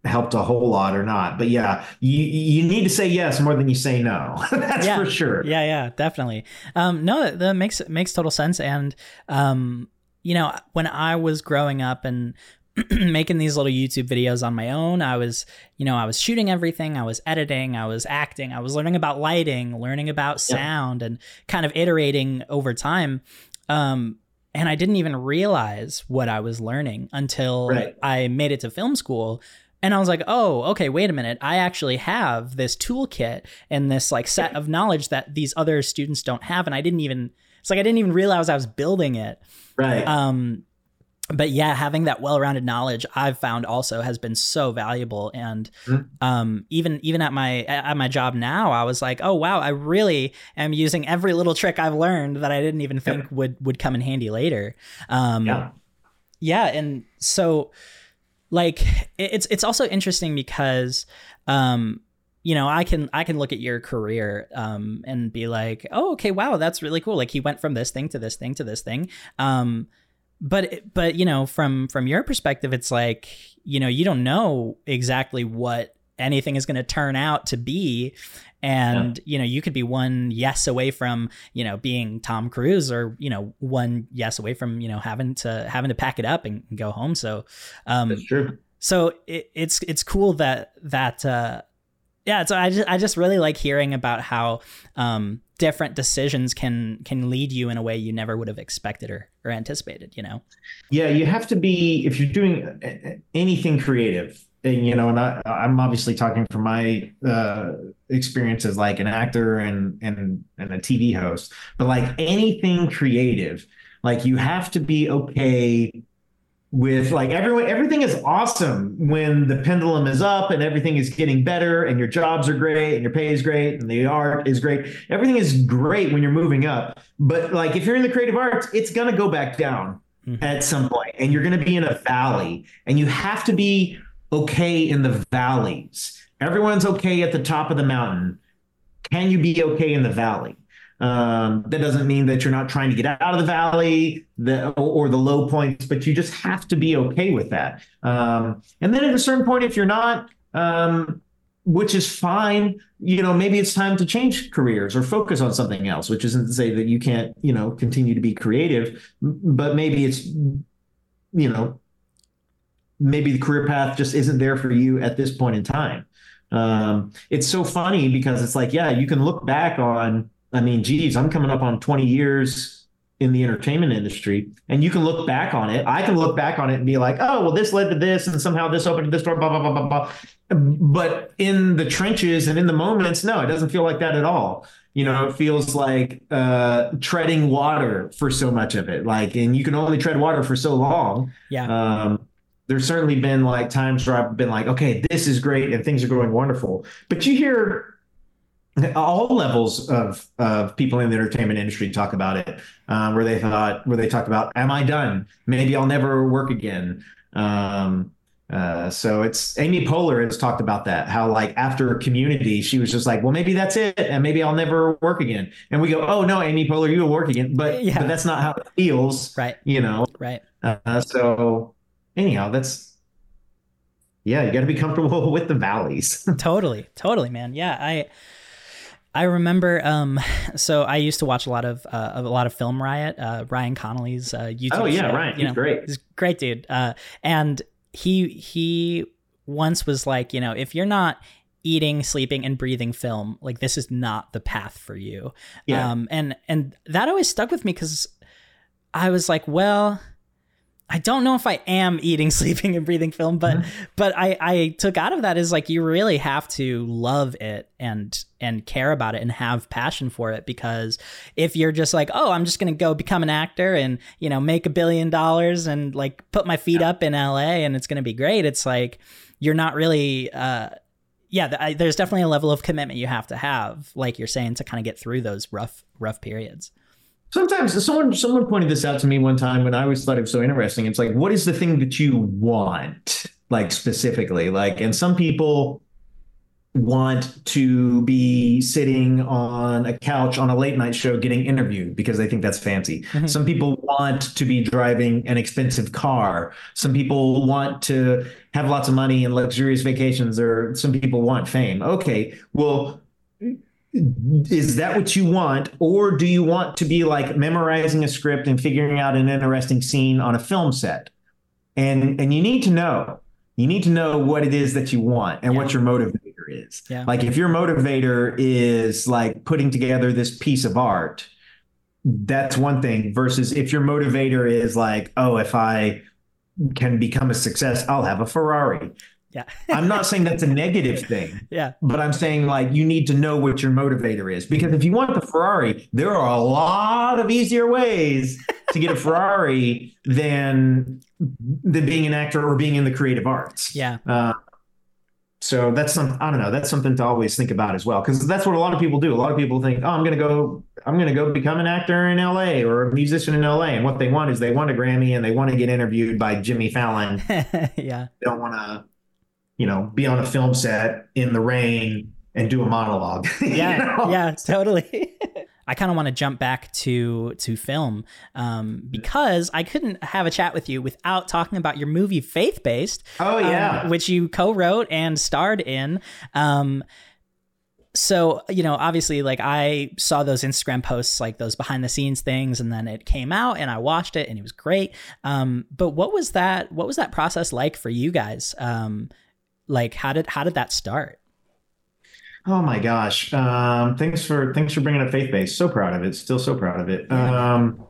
helped a whole lot or not. But yeah, you you need to say yes more than you say no. That's yeah. for sure. Yeah, yeah, definitely. Um, no, that makes makes total sense. And um, you know, when I was growing up and making these little YouTube videos on my own. I was, you know, I was shooting everything, I was editing, I was acting, I was learning about lighting, learning about sound, yeah. and kind of iterating over time. Um, and I didn't even realize what I was learning until right. I made it to film school. And I was like, oh, okay, wait a minute. I actually have this toolkit and this like set of knowledge that these other students don't have. And I didn't even, it's like I didn't even realize I was building it. Right. Um, but yeah, having that well-rounded knowledge I've found also has been so valuable. And mm-hmm. um, even even at my at my job now, I was like, oh wow, I really am using every little trick I've learned that I didn't even think yeah. would would come in handy later. Um, yeah, yeah, and so like it's it's also interesting because um, you know i can i can look at your career um, and be like oh okay wow that's really cool. Like he went from this thing to this thing to this thing. Um, but but you know from from your perspective it's like you know you don't know exactly what anything is going to turn out to be and yeah. you know you could be one yes away from you know being tom cruise or you know one yes away from you know having to having to pack it up and, go home so um That's true. so it, it's it's cool that that uh yeah so i just i just really like hearing about how um different decisions can can lead you in a way you never would have expected or, or anticipated you know yeah you have to be if you're doing anything creative you know, and I, I'm obviously talking from my uh, experience as like an actor and and and a TV host, but like anything creative, like you have to be okay with like everyone everything is awesome when the pendulum is up and everything is getting better and your jobs are great and your pay is great and the art is great. Everything is great when you're moving up. But like if you're in the creative arts it's going to go back down mm-hmm. at some point and you're going to be in a valley and you have to be okay in the valleys. Everyone's okay at the top of the mountain. Can you be okay in the valley? Um, that doesn't mean that you're not trying to get out of the valley the, or, the low points, but you just have to be okay with that. Um, and then at a certain point, if you're not, um, which is fine, you know, maybe it's time to change careers or focus on something else, which isn't to say that you can't, you know, continue to be creative, but maybe it's, you know, maybe the career path just isn't there for you at this point in time. Um, it's so funny because it's like, yeah, you can look back on, I mean, geez, I'm coming up on 20 years in the entertainment industry, and you can look back on it. I can look back on it and be like, oh, well, this led to this, and somehow this opened this door, blah, blah, blah, blah, blah. But in the trenches and in the moments, no, it doesn't feel like that at all. You know, it feels like uh, treading water for so much of it. Like, and you can only tread water for so long. Yeah. Um, there's certainly been like times where I've been like, okay, this is great and things are going wonderful. But you hear all levels of of people in the entertainment industry talk about it, uh, where they thought where they talk about, "Am I done? Maybe I'll never work again." Um, uh, so it's Amy Poehler has talked about that. How like after Community, she was just like, "Well, maybe that's it, and maybe I'll never work again." And we go, "Oh no, Amy Poehler, you will work again," but yeah. but that's not how it feels, right? You know, right? Uh, so anyhow, that's yeah, you got to be comfortable with the valleys. totally, totally, man. Yeah, I I remember. Um, so I used to watch a lot of uh, a lot of Film Riot, uh, Ryan Connolly's uh, YouTube. Oh yeah, show, Ryan, he's know, great. He's great dude. Uh, and he he once was like, you know, if you're not eating, sleeping, and breathing film, like this is not the path for you. Yeah. Um, and and that always stuck with me because I was like, well I don't know if I am eating, sleeping, and breathing film, but mm-hmm. but I I took out of that is like you really have to love it and and care about it and have passion for it because if you're just like oh I'm just gonna go become an actor and you know make a billion dollars and like put my feet yeah. up in L.A. and it's gonna be great, it's like you're not really. uh yeah, there's definitely a level of commitment you have to have, like you're saying, to kind of get through those rough, rough periods. Sometimes someone someone pointed this out to me one time when I always thought it was so interesting. It's like, what is the thing that you want, like specifically? Like, and some people want to be sitting on a couch on a late night show getting interviewed because they think that's fancy. Mm-hmm. Some people want to be driving an expensive car. Some people want to have lots of money and luxurious vacations, or some people want fame. Okay, well, is that what you want? Or do you want to be like memorizing a script and figuring out an interesting scene on a film set? And and you need to know. You need to know what it is that you want and yeah. what your motivator is. Yeah. like if your motivator is like putting together this piece of art that's one thing versus if your motivator is like oh if i can become a success i'll have a ferrari yeah. I'm not saying that's a negative thing. Yeah. But I'm saying like you need to know what your motivator is because if you want the Ferrari, there are a lot of easier ways to get a Ferrari than than being an actor or being in the creative arts. Yeah. Uh, so that's some I don't know, that's something to always think about as well because that's what a lot of people do. A lot of people think, "Oh, I'm going to go I'm going to go become an actor in LA or a musician in LA." And what they want is they want a Grammy and they want to get interviewed by Jimmy Fallon. yeah. They don't want to you know, be on a film set in the rain and do a monologue. Yeah, know? yeah, totally. I kind of want to jump back to to film um, because I couldn't have a chat with you without talking about your movie Faith Based. Oh yeah, um, which you co-wrote and starred in. Um, so you know obviously like i saw those instagram posts like those behind the scenes things and then it came out and i watched it and it was great um, but what was that what was that process like for you guys um, like how did how did that start? Oh my gosh. Um, thanks for thanks for bringing up faith base so proud of it. Still so proud of it. Um,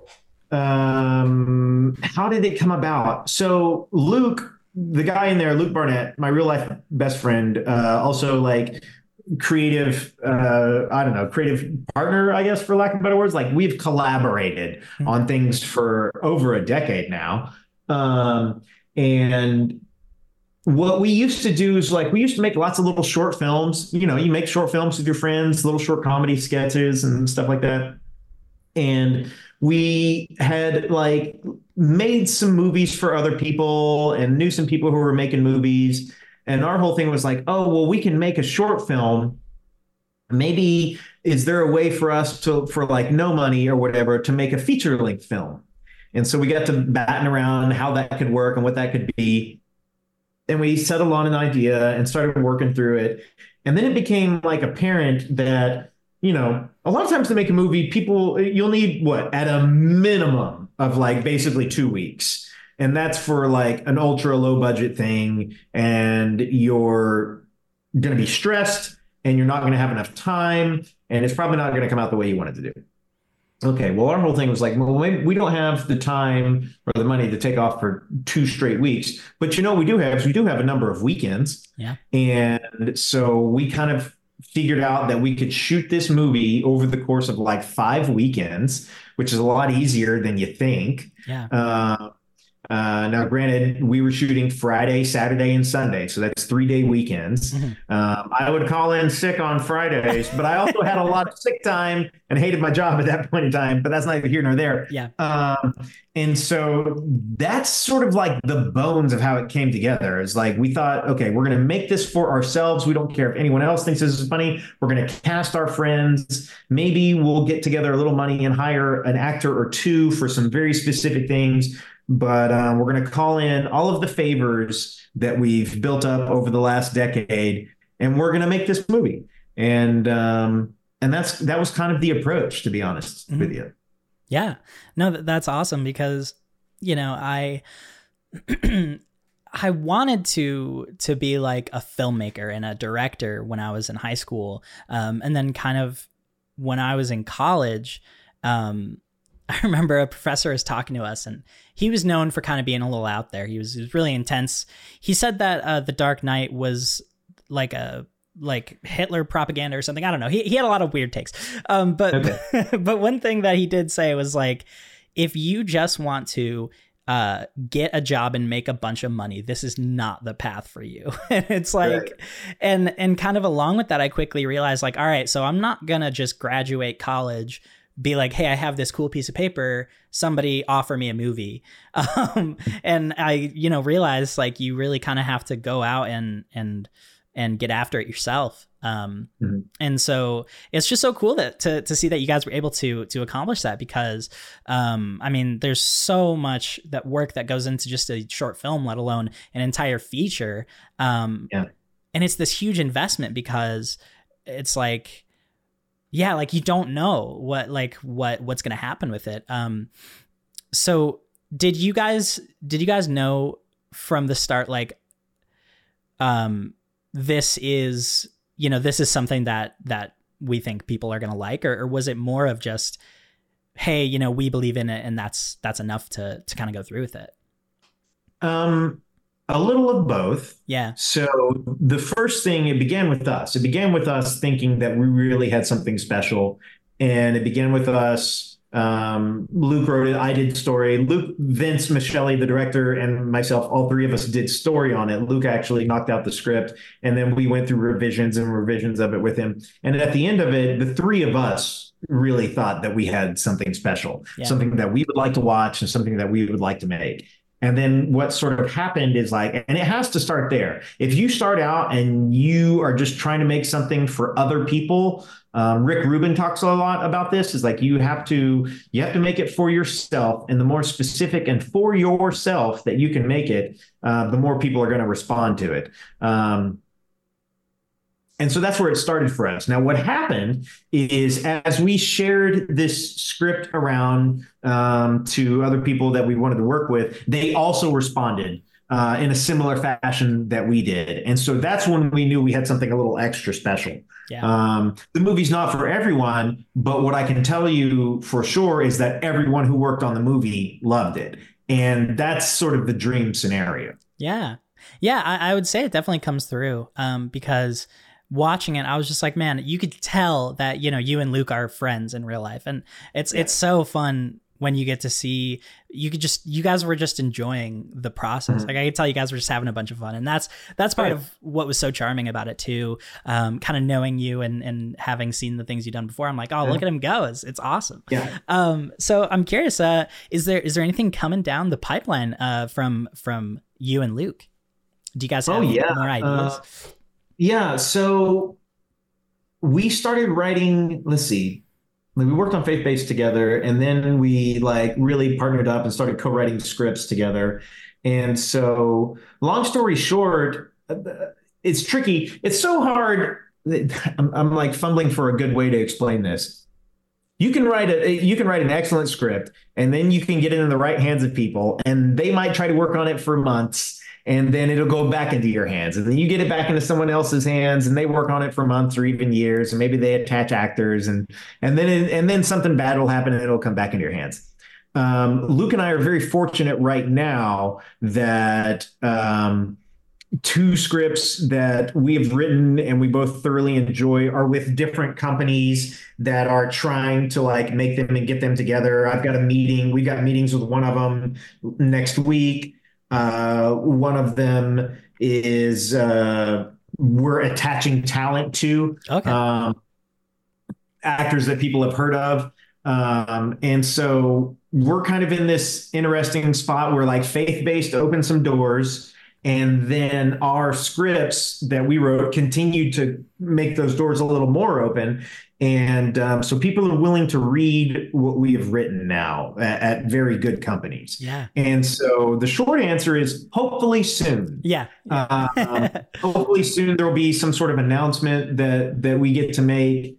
um, how did it come about? So luke the guy in there, Luke Barnett, my real life best friend, uh, also like creative uh i don't know creative partner i guess for lack of better words. Like we've collaborated mm-hmm. on things for over a decade now. Um and what we used to do is like we used to make lots of little short films you know you make short films with your friends little short comedy sketches and stuff like that and we had like made some movies for other people and knew some people who were making movies and our whole thing was like, oh, well, we can make a short film. Maybe is there a way for us to, for like no money or whatever, to make a feature length film? And so we got to batting around how that could work and what that could be. And we settled on an idea and started working through it. And then it became like apparent that, you know, a lot of times to make a movie, people, you'll need what, at a minimum of like basically two weeks. And that's for like an ultra low budget thing. And you're going to be stressed and you're not going to have enough time. And it's probably not going to come out the way you want it to do okay well our whole thing was like well we don't have the time or the money to take off for two straight weeks. But you know we do have we do have a number of weekends. Yeah. And so we kind of figured out that we could shoot this movie over the course of like five weekends which is a lot easier than you think. Yeah. Uh, uh, now, granted, we were shooting Friday, Saturday, and Sunday, so that's three day weekends. Mm-hmm. Um, I would call in sick on Fridays, but I also had a lot of sick time and hated my job at that point in time. But that's neither here nor there. Yeah. Um, and so that's sort of like the bones of how it came together. Is like we thought, okay, we're going to make this for ourselves. We don't care if anyone else thinks this is funny. We're going to cast our friends. Maybe we'll get together a little money and hire an actor or two for some very specific things but um, we're going to call in all of the favors that we've built up over the last decade, and we're going to make this movie. And um, and that's that was kind of the approach, to be honest mm-hmm. with you. Yeah, no, that's awesome because you know I. I wanted to to be like a filmmaker and a director when I was in high school, um, and then kind of when I was in college, um, I remember a professor was talking to us, and he was known for kind of being a little out there. He was, he was really intense. He said that uh, the Dark Knight was like a like Hitler propaganda or something. I don't know. He he had a lot of weird takes. Um, but okay. but one thing that he did say was like, if you just want to uh, get a job and make a bunch of money. This is not the path for you. and it's like, right. and and kind of along with that, I quickly realized like, all right, so I'm not gonna just graduate college be like, hey, I have this cool piece of paper. Somebody offer me a movie. Um, and I, you know, realized like you really kind of have to go out and and and get after it yourself. Um, mm-hmm. And so it's just so cool that to to see that you guys were able to to accomplish that because, um, I mean, there's so much that work that goes into just a short film, let alone an entire feature. Um, yeah. And it's this huge investment because it's like yeah, like you don't know what like what what's to happen with it. Um so did you guys did you guys know from the start like um this is you know this is something that that we think people are to like or, or was it more of just hey you know we believe in it and that's that's enough to to kind of go through with it um a little of both. Yeah. So the first thing, it began with us. It began with us thinking that we really had something special. And it began with us. Um, Luke wrote it. I did story. Luke, Vince Masciale, the director, and myself, all three of us did story on it. Luke actually knocked out the script. And then we went through revisions and revisions of it with him. And at the end of it, the three of us really thought that we had something special, yeah. something that we would like to watch and something that we would like to make. And then what sort of happened is like, and it has to start there. If you start out and you are just trying to make something for other people, um, Rick Rubin talks a lot about this. Is like you have to you have to make it for yourself, and the more specific and for yourself that you can make it, uh, the more people are going to respond to it. Um, and so that's where it started for us. Now, what happened is as we shared this script around um, to other people that we wanted to work with, they also responded uh, in a similar fashion that we did. And so that's when we knew we had something a little extra special. Yeah. Um, the movie's not for everyone, but what I can tell you for sure is that everyone who worked on the movie loved it. And that's sort of the dream scenario. Yeah. Yeah, I, I would say it definitely comes through um, because watching it, I was just like, man, you could tell that you know you and Luke are friends in real life, and it's yeah. it's so fun when you get to see you could just you guys were just enjoying the process mm-hmm. like i could tell you guys were just having a bunch of fun and that's that's part right. of what was so charming about it too um, kind of knowing you and and having seen the things you've done before i'm like oh yeah. look at him go it's, it's awesome yeah um so i'm curious uh is there is there anything coming down the pipeline uh from from you and luke do you guys have oh, yeah. more ideas uh, yeah. So we started writing, let's see, we worked on Faith Based together and then we like really partnered up and started co-writing scripts together. And so long story short, it's tricky. It's so hard. I'm, I'm like fumbling for a good way to explain this. You can write a you can write an excellent script and then you can get it in the right hands of people and they might try to work on it for months and then it'll go back into your hands. And then you get it back into someone else's hands and they work on it for months or even years and maybe they attach actors and and then and then something bad will happen and it'll come back into your hands. Um, luke and i are very fortunate right now that um, two scripts that we have written and we both thoroughly enjoy are with different companies that are trying to like make them and get them together i've got a meeting we've got meetings with one of them next week uh, one of them is uh, we're attaching talent to okay. um, actors that people have heard of. Um, and so we're kind of in this interesting spot where like faith based opens some doors. And then our scripts that we wrote continued to make those doors a little more open. And um, so people are willing to read what we have written now at, at, very good companies. Yeah. And so the short answer is hopefully soon. Yeah. uh, um, hopefully soon there will be some sort of announcement that that we get to make.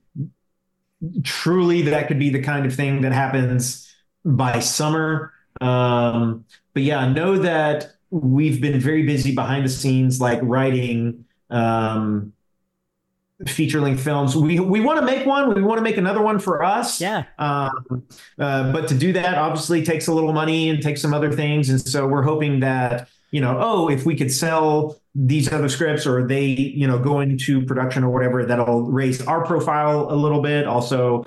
Truly, that could be the kind of thing that happens by summer. Um, but yeah, know that we've been very busy behind the scenes, like writing. Um, feature length films. We we want to make one. We want to make another one for us. Yeah. Um, uh, but to do that, obviously, takes a little money and takes some other things. And so we're hoping that you know, oh, if we could sell these other scripts or they you know go into production or whatever, that'll raise our profile a little bit. Also,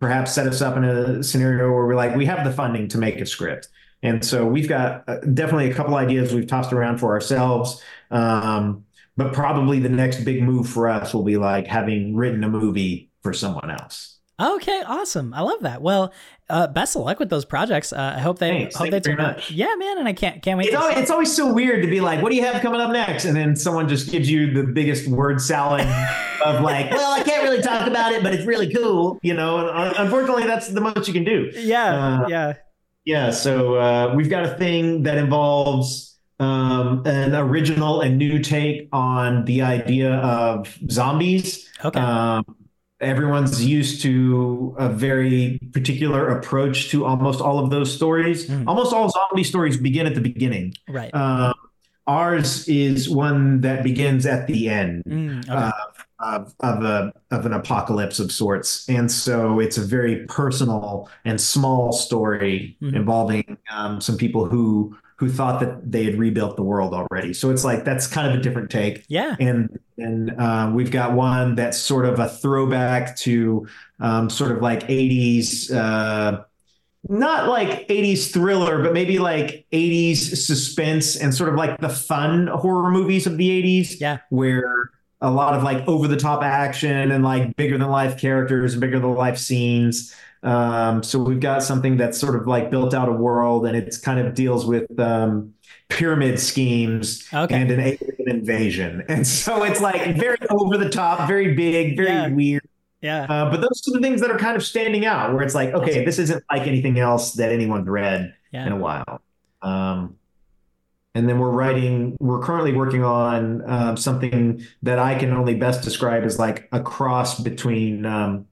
perhaps set us up in a scenario where we're like, we have the funding to make a script. And so we've got uh, definitely a couple ideas we've tossed around for ourselves. Um, but probably the next big move for us will be like having written a movie for someone else. Okay, awesome. I love that. Well, uh, best of luck with those projects. Uh, I hope they Thanks. hope Thank they turn out. Yeah, man, and I can't can't wait. It's always, it's always, so weird to be like, "What do you have coming up next?" And then someone just gives you the biggest word salad of like, "Well, I can't really talk about it, but it's really cool," you know. And unfortunately, that's the most you can do. Yeah, uh, yeah, yeah. So uh, we've got a thing that involves um, an original and new take on the idea of zombies. Okay. Um, everyone's used to a very particular approach to almost all of those stories. Mm. Almost all zombie stories begin at the beginning. Right. Um, ours is one that begins at the end mm, okay. uh, of, of, a, of an apocalypse of sorts. And so it's a very personal and small story mm-hmm. involving um, some people who who thought that they had rebuilt the world already. So it's like that's kind of a different take. Yeah. And and uh, we've got one that's sort of a throwback to um, sort of like 80s. Uh, not like 80s thriller, but maybe like 80s suspense and sort of like the fun horror movies of the 80s. Yeah. Where a lot of like over the top action and like bigger than life characters and bigger than life scenes. Um, so we've got something that's sort of like built out a world and it's kind of deals with um, pyramid schemes okay. and an alien invasion. And so it's like very over the top, very big, very yeah. weird. Yeah. Uh, but those are the things that are kind of standing out where it's like, okay, this isn't like anything else that anyone's read yeah. in a while. Um, and then we're writing, we're currently working on um, something that I can only best describe as like a cross between um,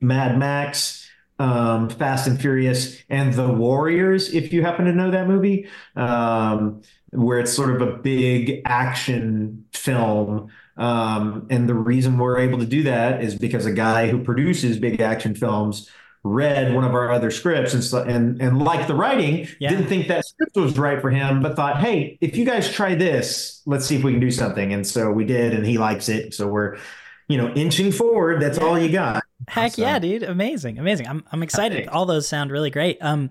Mad Max um, Fast and Furious and The Warriors, if you happen to know that movie, um, where it's sort of a big action film. Um, and the reason we're able to do that is because a guy who produces big action films read one of our other scripts and so, and and liked the writing, Yeah. didn't think that script was right for him, but thought, hey, if you guys try this, let's see if we can do something. And so we did, and he likes it. So we're, you know, inching forward. That's all you got. Heck So- yeah, dude! Amazing, amazing. I'm I'm excited. Thanks. All those sound really great. Um,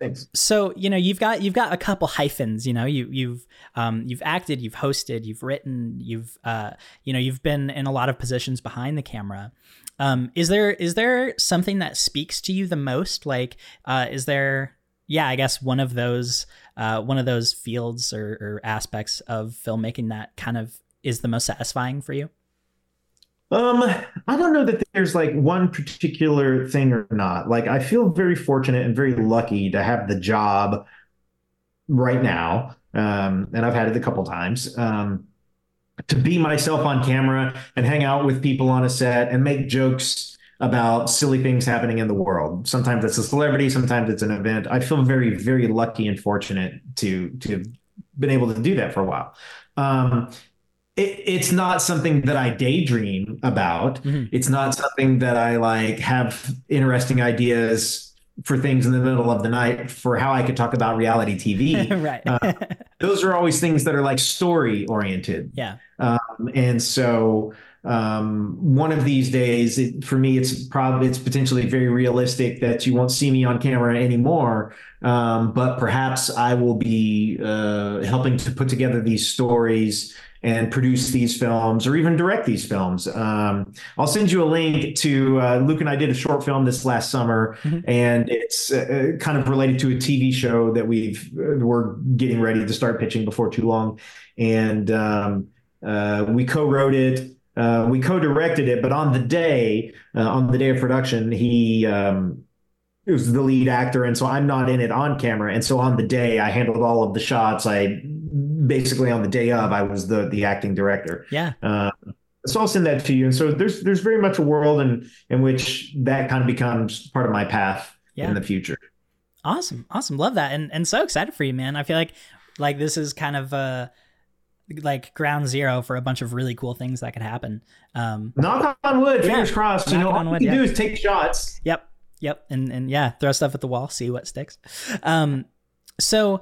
Thanks. so you know you've got you've got a couple hyphens. You know you you've um you've acted, you've hosted, you've written, you've uh you know you've been in a lot of positions behind the camera. Um, is there is there something that speaks to you the most? Like, uh, is there yeah, I guess one of those uh one of those fields or, or aspects of filmmaking that kind of is the most satisfying for you? Um, I don't know that there's like one particular thing or not. Like, I feel very fortunate and very lucky to have the job right now. Um, and I've had it a couple times. Um, to be myself on camera and hang out with people on a set and make jokes about silly things happening in the world. Sometimes it's a celebrity, sometimes it's an event. I feel very, very lucky and fortunate to to have been able to do that for a while. Um, it, it's not something that I daydream about. Mhm. It's not something that I like have interesting ideas for things in the middle of the night for how I could talk about reality TV. right. Uh, Those are always things that are like story oriented. yeah. Um, and so um, one of these days, it, for me, it's probably it's potentially very realistic that you won't see me on camera anymore. Um, but perhaps I will be uh, helping to put together these stories and produce these films or even direct these films. Um, I'll send you a link to uh, Luke and I did a short film this last summer, Mhm. and it's uh, kind of related to a TV show that we've uh, we're getting ready to start pitching before too long, and um, uh, we co-wrote it. Uh, we co-directed it, but on the day, uh, on the day of production, he um, it was the lead actor, and so I'm not in it on camera. And so on the day, I handled all of the shots. I basically on the day of, I was the the acting director. Yeah. Uh, so I'll send that to you. And so there's there's very much a world in in which that kind of becomes part of my path Yeah. in the future. Awesome. Awesome. Love that. And and so excited for you, man. I feel like like this is kind of uh like ground zero for a bunch of really cool things that could happen. Um Knock on wood, Yeah. fingers crossed. You Knock know, on all wood, you can yeah. do is take shots. Yep. Yep. And and yeah, throw stuff at the wall, see what sticks. Um so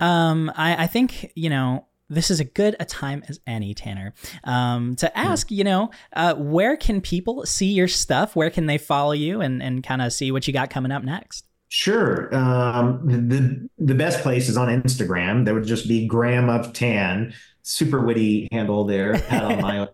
um I I think, you know, this is a good a time as any, Tanner. Um to ask, you know, uh where can people see your stuff? Where can they follow you and and kind of see what you got coming up next? Sure. Um, the the best place is on Instagram. That would just be Gram of Tan. Super witty handle there. Pat on my own.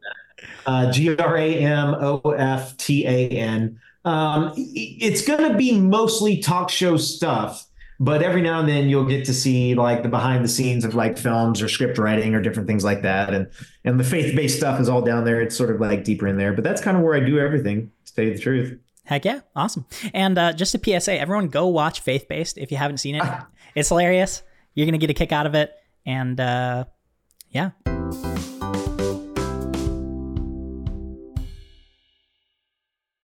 Uh, G R A M O F T A N. Um, it's going to be mostly talk show stuff, but every now and then you'll get to see like the behind the scenes of like films or script writing or different things like that. And and the faith based stuff is all down there. It's sort of like deeper in there, but that's kind of where I do everything. To tell you the truth. Heck yeah, awesome. And uh, just a PSA, everyone go watch Faith Based if you haven't seen it. It's hilarious. You're gonna get a kick out of it. And uh, yeah,